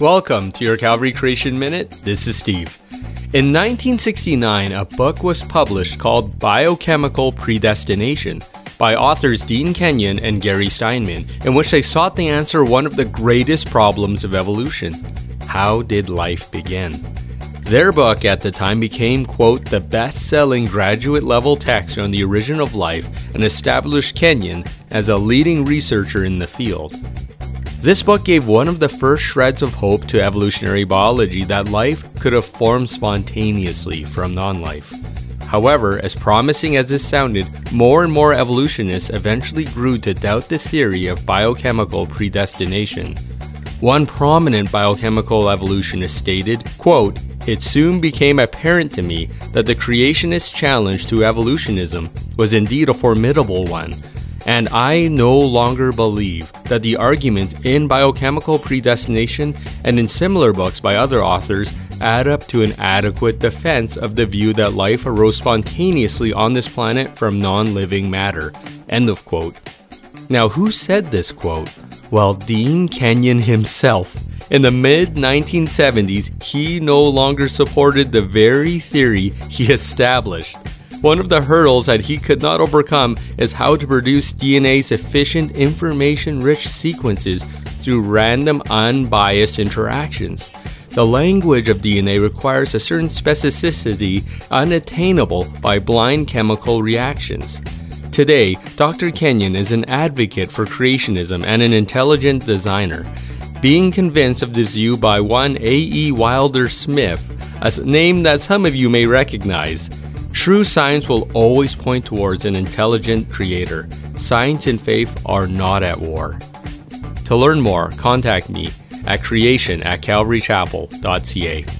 Welcome to your Calvary Creation Minute. This is Steve. In 1969, a book was published called Biochemical Predestination by authors Dean Kenyon and Gary Steinman, in which they sought to answer one of the greatest problems of evolution How did life begin? Their book at the time became, quote, the best selling graduate level text on the origin of life and established Kenyon as a leading researcher in the field. This book gave one of the first shreds of hope to evolutionary biology that life could have formed spontaneously from non life. However, as promising as this sounded, more and more evolutionists eventually grew to doubt the theory of biochemical predestination. One prominent biochemical evolutionist stated, quote, It soon became apparent to me that the creationist challenge to evolutionism was indeed a formidable one and I no longer believe that the arguments in biochemical predestination and in similar books by other authors add up to an adequate defense of the view that life arose spontaneously on this planet from non living matter. End of quote. Now, who said this quote? Well, Dean Kenyon himself. In the mid 1970s, he no longer supported the very theory he established. One of the hurdles that he could not overcome is how to produce DNA's efficient information rich sequences through random unbiased interactions. The language of DNA requires a certain specificity unattainable by blind chemical reactions. Today, Dr. Kenyon is an advocate for creationism and an intelligent designer. Being convinced of this view by one A.E. Wilder Smith, a name that some of you may recognize, True science will always point towards an intelligent creator. Science and faith are not at war. To learn more, contact me at creation at calvarychapel.ca.